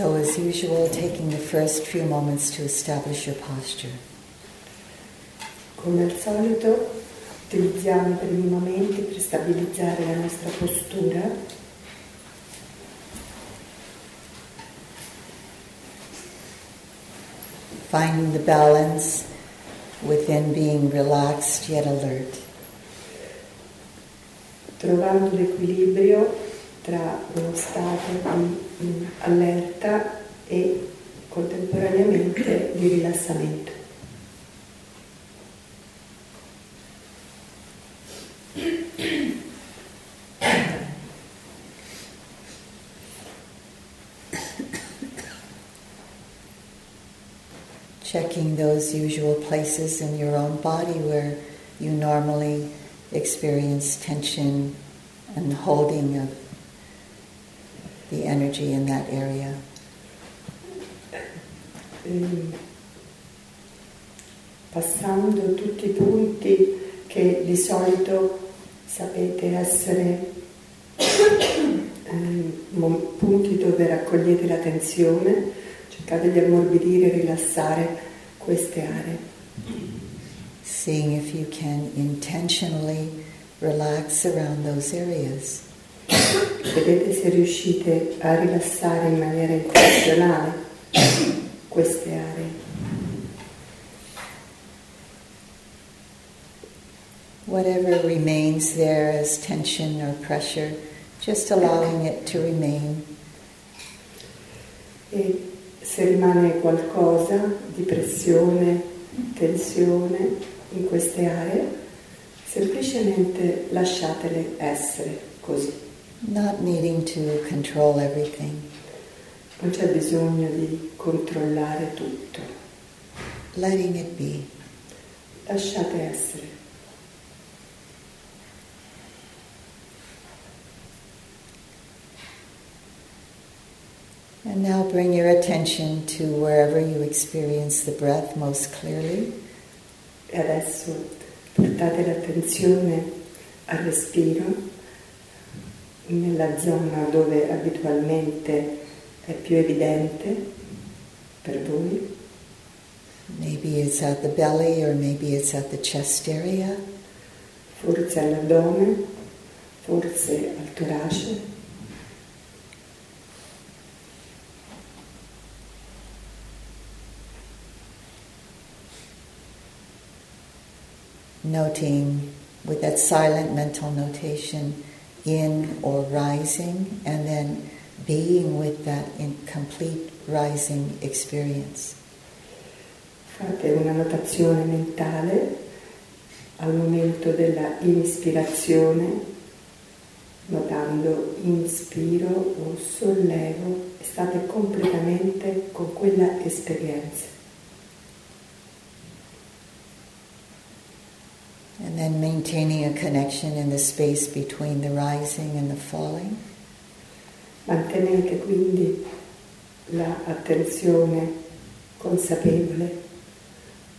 So, as usual, taking the first few moments to establish your posture. Come al solito utilizziamo i primi momenti per stabilizzare la nostra postura. Finding the balance within being relaxed yet alert. Trovando l'equilibrio tra uno stato di allerta e contemporaneamente di rilassamento. Checking those usual places in your own body where you normally experience tension and holding of the energy in that area. Ehm, passando tutti i punti che di solito sapete essere eh, punti dove raccogliete la tensione, cercate di ammorbidire e rilassare queste aree. Seeing if you can intentionally relax around those areas. Vedete se riuscite a rilassare in maniera intenzionale queste aree. Whatever remains there as tension or pressure, just allowing it to remain. E se rimane qualcosa di pressione, tensione in queste aree, semplicemente lasciatele essere così. Not needing to control everything. Non c'è bisogno di controllare tutto. Letting it be. Lasciate essere. And now bring your attention to wherever you experience the breath most clearly. E adesso portate l'attenzione al respiro nella zona dove abitualmente è più evidente per voi. Maybe it's at the belly or maybe it's at the chest area. Forse all'addome, forse al torace. Noting with that silent mental notation in or rising, and then being with that in complete rising experience. Fate una notazione mentale al momento della ispirazione, notando inspiro o sollevo state completamente con quella esperienza. And then maintaining a connection in the space between the rising and the falling. Mantenete quindi l'attenzione consapevole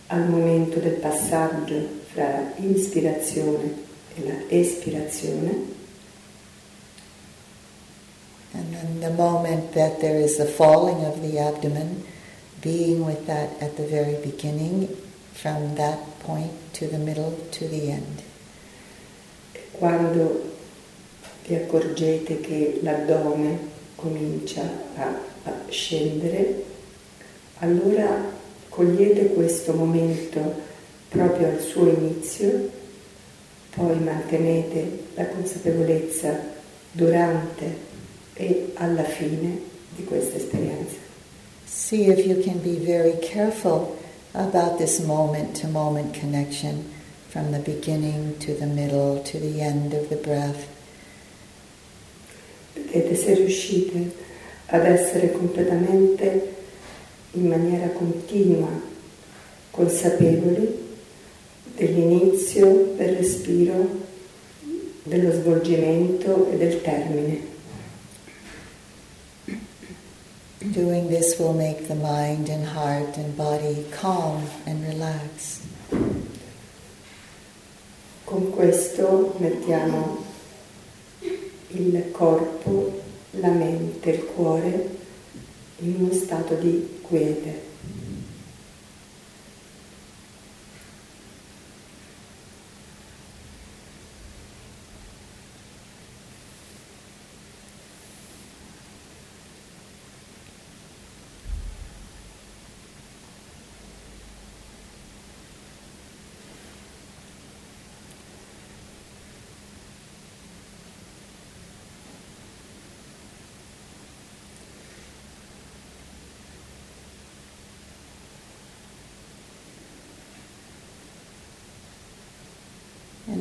al momento del passaggio fra ispirazione e la espirazione. And then the moment that there is the falling of the abdomen, being with that at the very beginning from that point to the middle to the end. Quando vi accorgete che l'addome comincia a, a scendere, allora cogliete questo momento proprio al suo inizio, poi mantenete la consapevolezza durante e alla fine di questa esperienza. See if you can be very careful about this moment to moment connection from the beginning to the middle to the end of the breath. Vedete se riuscite ad essere completamente in maniera continua consapevoli dell'inizio del respiro, dello svolgimento e del termine. Doing this will make the mind and heart and body calm and relaxed. Con questo mettiamo il corpo, la mente, il cuore in uno stato di quiete.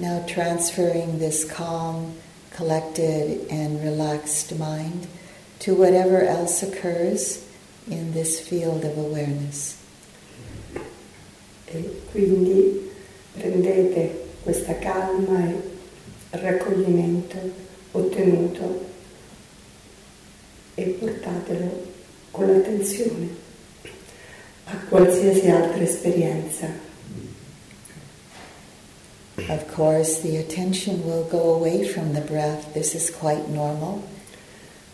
Now transferring this calm, collected, and relaxed mind to whatever else occurs in this field of awareness. E quindi prendete questa calma e raccoglimento ottenuto e portatelo con l'attenzione a qualsiasi altra esperienza Of course, the attention will go away from the breath. This is quite normal.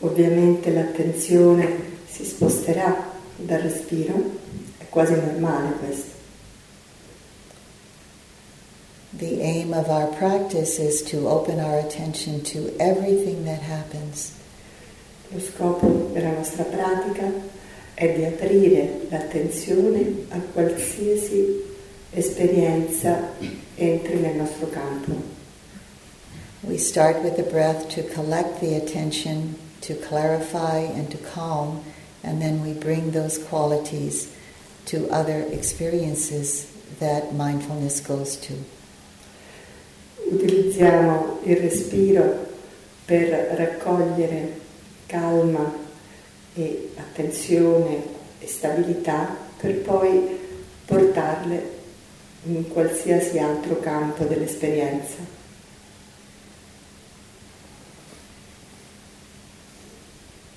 Ovviamente l'attenzione si sposterà dal respiro, è quasi normale questo. The aim of our practice is to open our attention to everything that happens. Lo scopo della nostra pratica è di aprire l'attenzione a qualsiasi esperienza entri nel nostro campo. We start with the breath to collect the attention, to clarify and to calm, and then we bring those qualities to other experiences that mindfulness goes to. Utilizziamo il respiro per raccogliere calma e attenzione e stabilità per poi portarle in qualsiasi altro campo dell'esperienza.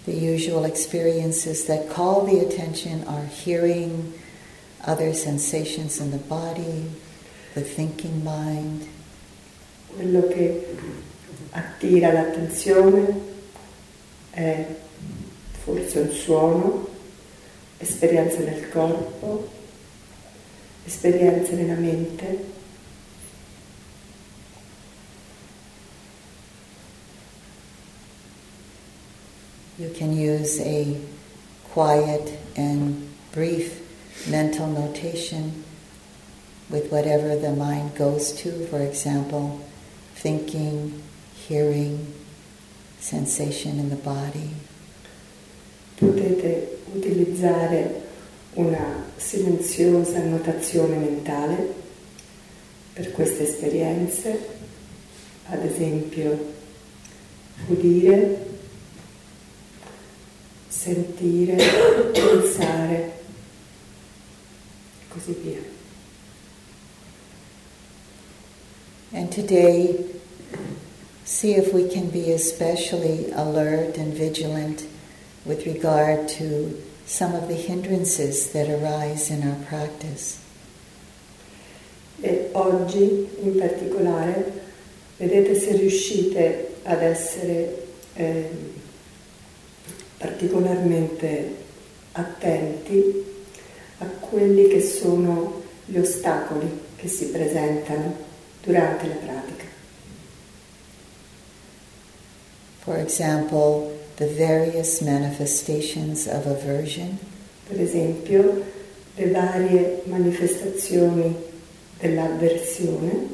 The usual experiences that call the attention are hearing, other sensations in the body, the thinking mind. Quello che attira l'attenzione è forse un suono, esperienze nel corpo, esperienze nella mente. You can use a quiet and brief mental notation with whatever the mind goes to, for example, thinking, hearing, sensation in the body. Potete utilizzare una silenziosa annotazione mentale per queste esperienze, ad esempio udire, sentire, pensare e così via. And today, see if we can be especially alert and vigilant with regard to some of the hindrances that arise in our practice. E oggi in particolare vedete se riuscite ad essere eh, particolarmente attenti a quelli che sono gli ostacoli che si presentano durante la pratica. For example, the various manifestations of aversion, Per esempio, le varie manifestazioni dell'avversione,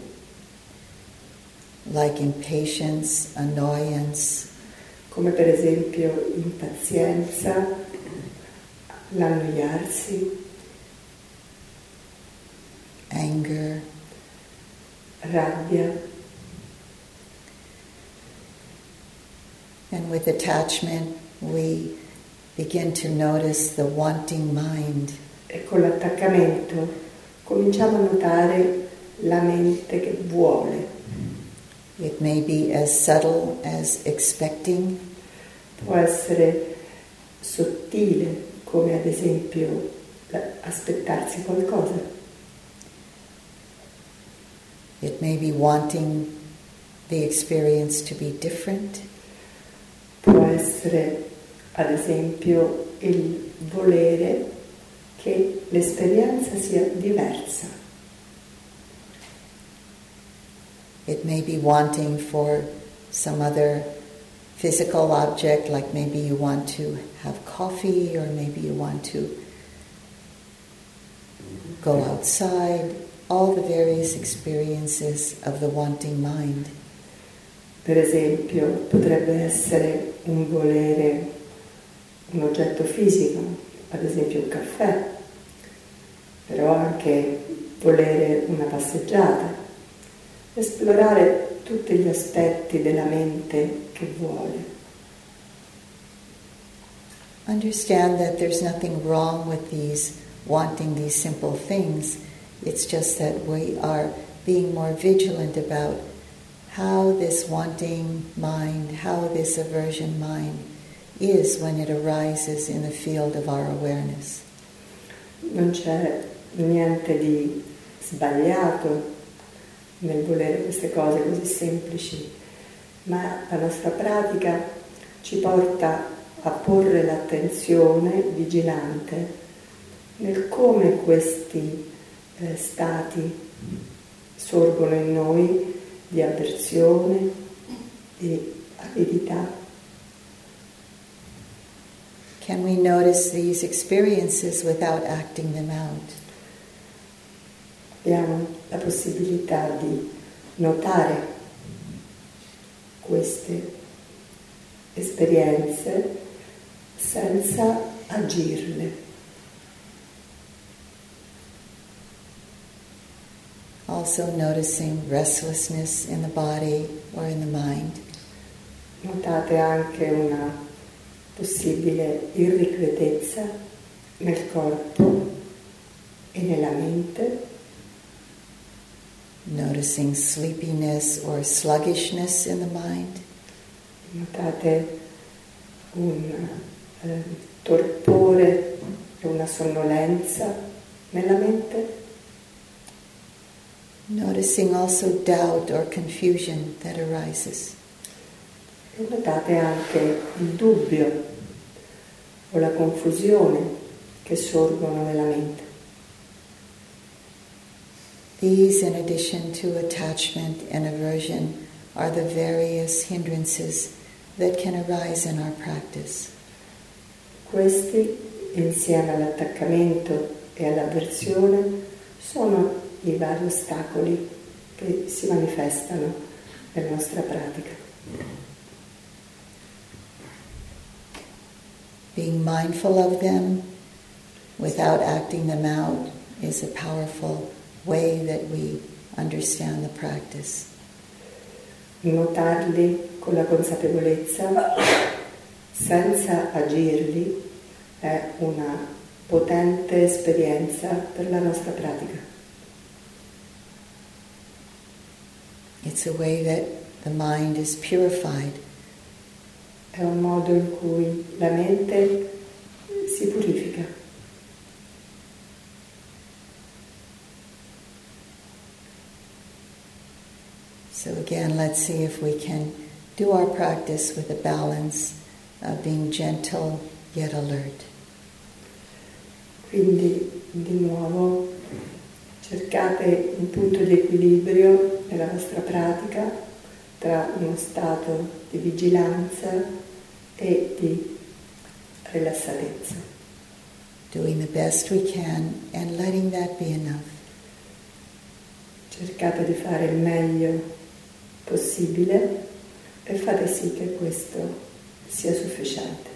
like impatience, annoyance, come per esempio impazienza, l'annoiarsi, anger, rabbia, and with attachment we begin to notice the wanting mind. e con l'attaccamento cominciamo a notare la mente che vuole. It may be as subtle as expecting, Può essere sottile, come ad esempio aspettarsi qualcosa. it may be wanting the experience to be different, Può essere ad esempio il volere che l'esperienza sia diversa. It may be wanting for some other physical object, like maybe you want to have coffee or maybe you want to go outside, all the various experiences of the wanting mind. Per esempio, potrebbe essere un volere un oggetto fisico, ad esempio un caffè, però anche volere una passeggiata, esplorare tutti gli aspetti della mente che vuole. Understand that there's nothing wrong with these wanting these simple things. It's just that we are being more vigilant about how this wanting mind, how this aversion mind is when it arises in the field of our awareness. Non c'è niente di sbagliato nel volere queste cose così semplici, ma la nostra pratica ci porta a porre l'attenzione vigilante nel come questi eh, stati sorgono in noi di avversione, di avidità. Can we notice these experiences without acting them out? Abbiamo la possibilità di notare queste esperienze senza agirle. Also noticing restlessness in the body or in the mind. Notate anche una possibile irrequietezza nel corpo e nella mente. Noticing sleepiness or sluggishness in the mind. Notate un eh, torpore e una sonnolenza nella mente. Noticing also doubt or confusion that arises. Notate anche il dubbio o la confusione che sorgono nella mente. These, in addition to attachment and aversion, are the various hindrances that can arise in our practice. Questi, insieme all'attaccamento e all'avversione, sono i vari ostacoli che si manifestano nella nostra pratica. Being mindful of them without acting them out is a powerful way that we understand the practice. Notarli con la consapevolezza senza agirli è una potente esperienza per la nostra pratica. It's a way that the mind is purified è un modo in cui la mente si purifica. So again, let's see if we can do our practice with a balance of being gentle yet alert. Quindi di nuovo cercate un punto di equilibrio nella vostra pratica tra uno stato di vigilanza e di rilassatezza. Doing the best we can and letting that be enough. Cercate di fare il meglio possibile e fate sì che questo sia sufficiente.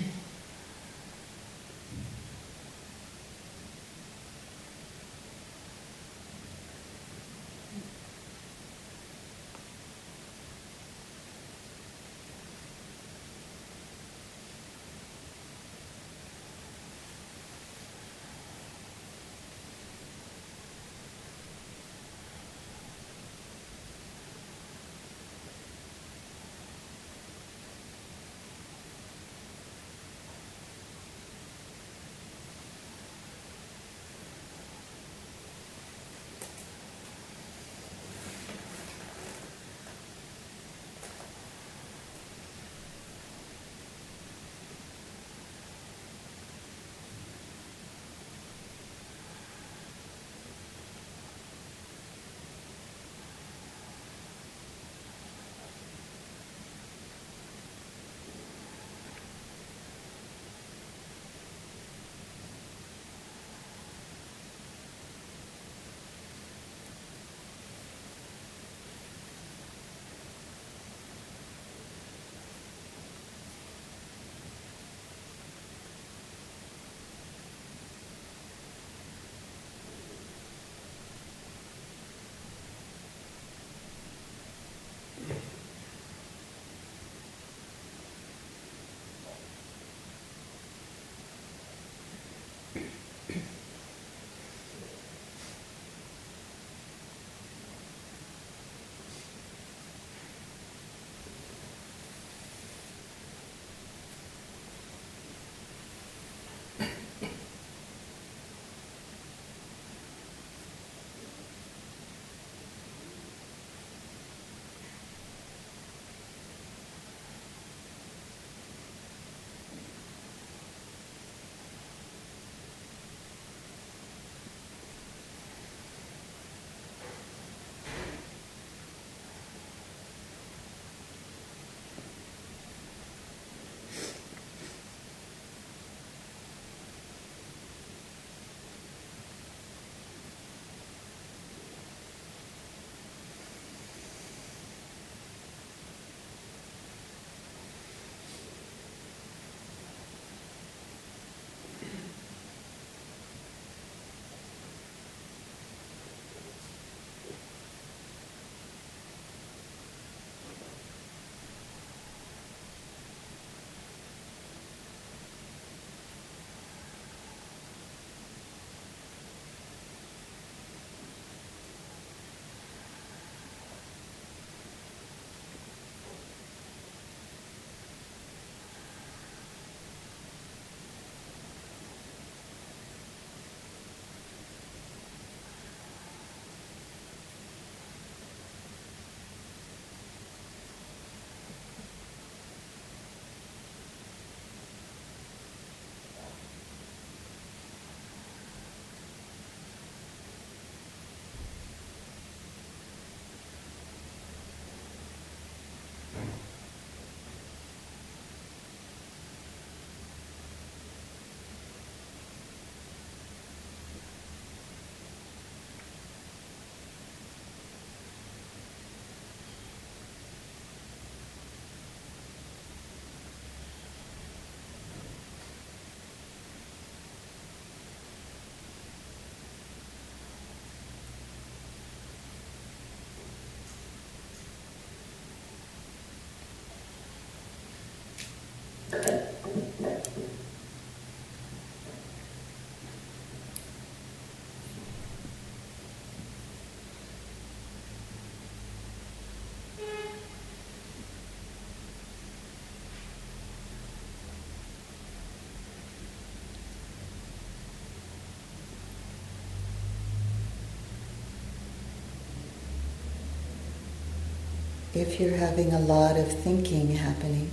if you're having a lot of thinking happening,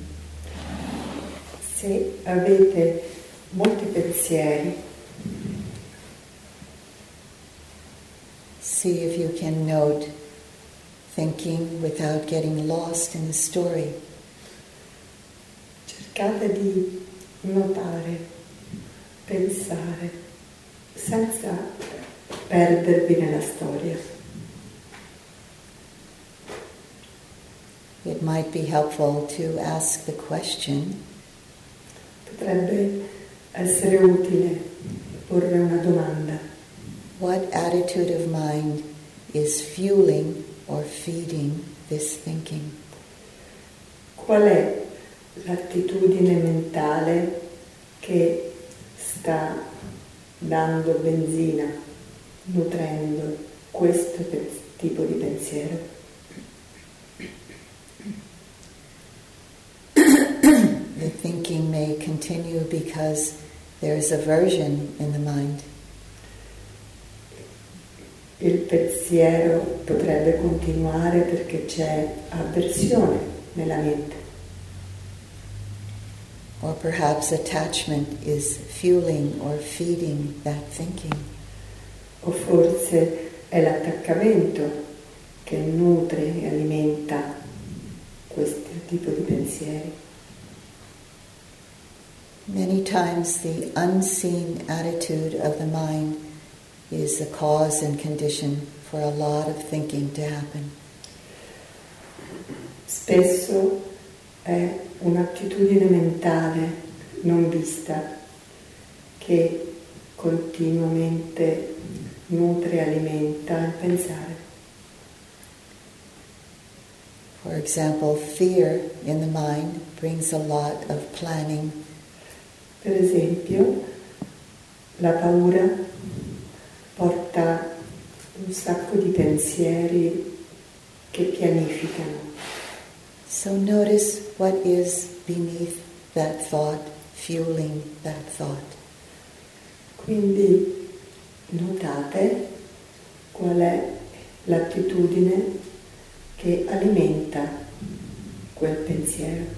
Se avete molti pensieri, see if you can note thinking without getting lost in the story. cercate di notare, pensare, senza perdervi nella storia. It might be helpful to ask the question Potrebbe essere utile porre una domanda. what attitude of mind is fueling or feeding this thinking? Qual è l'attitudine mentale che sta dando benzina, nutrendo questo tipo di pensiero? The thinking may continue because there is aversion in the mind. Il pensiero potrebbe continuare perché c'è avversione nella mente Or perhaps attachment is fueling or feeding that thinking. o forse è l'attaccamento che nutre e alimenta questo tipo di pensieri. Many times the unseen attitude of the mind is the cause and condition for a lot of thinking to happen. Spesso è un'attitudine mentale non vista che continuamente nutre e alimenta il pensare. For example, fear in the mind brings a lot of planning, Per esempio, la paura porta un sacco di pensieri che pianificano. So notice what is beneath that thought, fueling that thought. Quindi notate qual è l'attitudine che alimenta quel pensiero.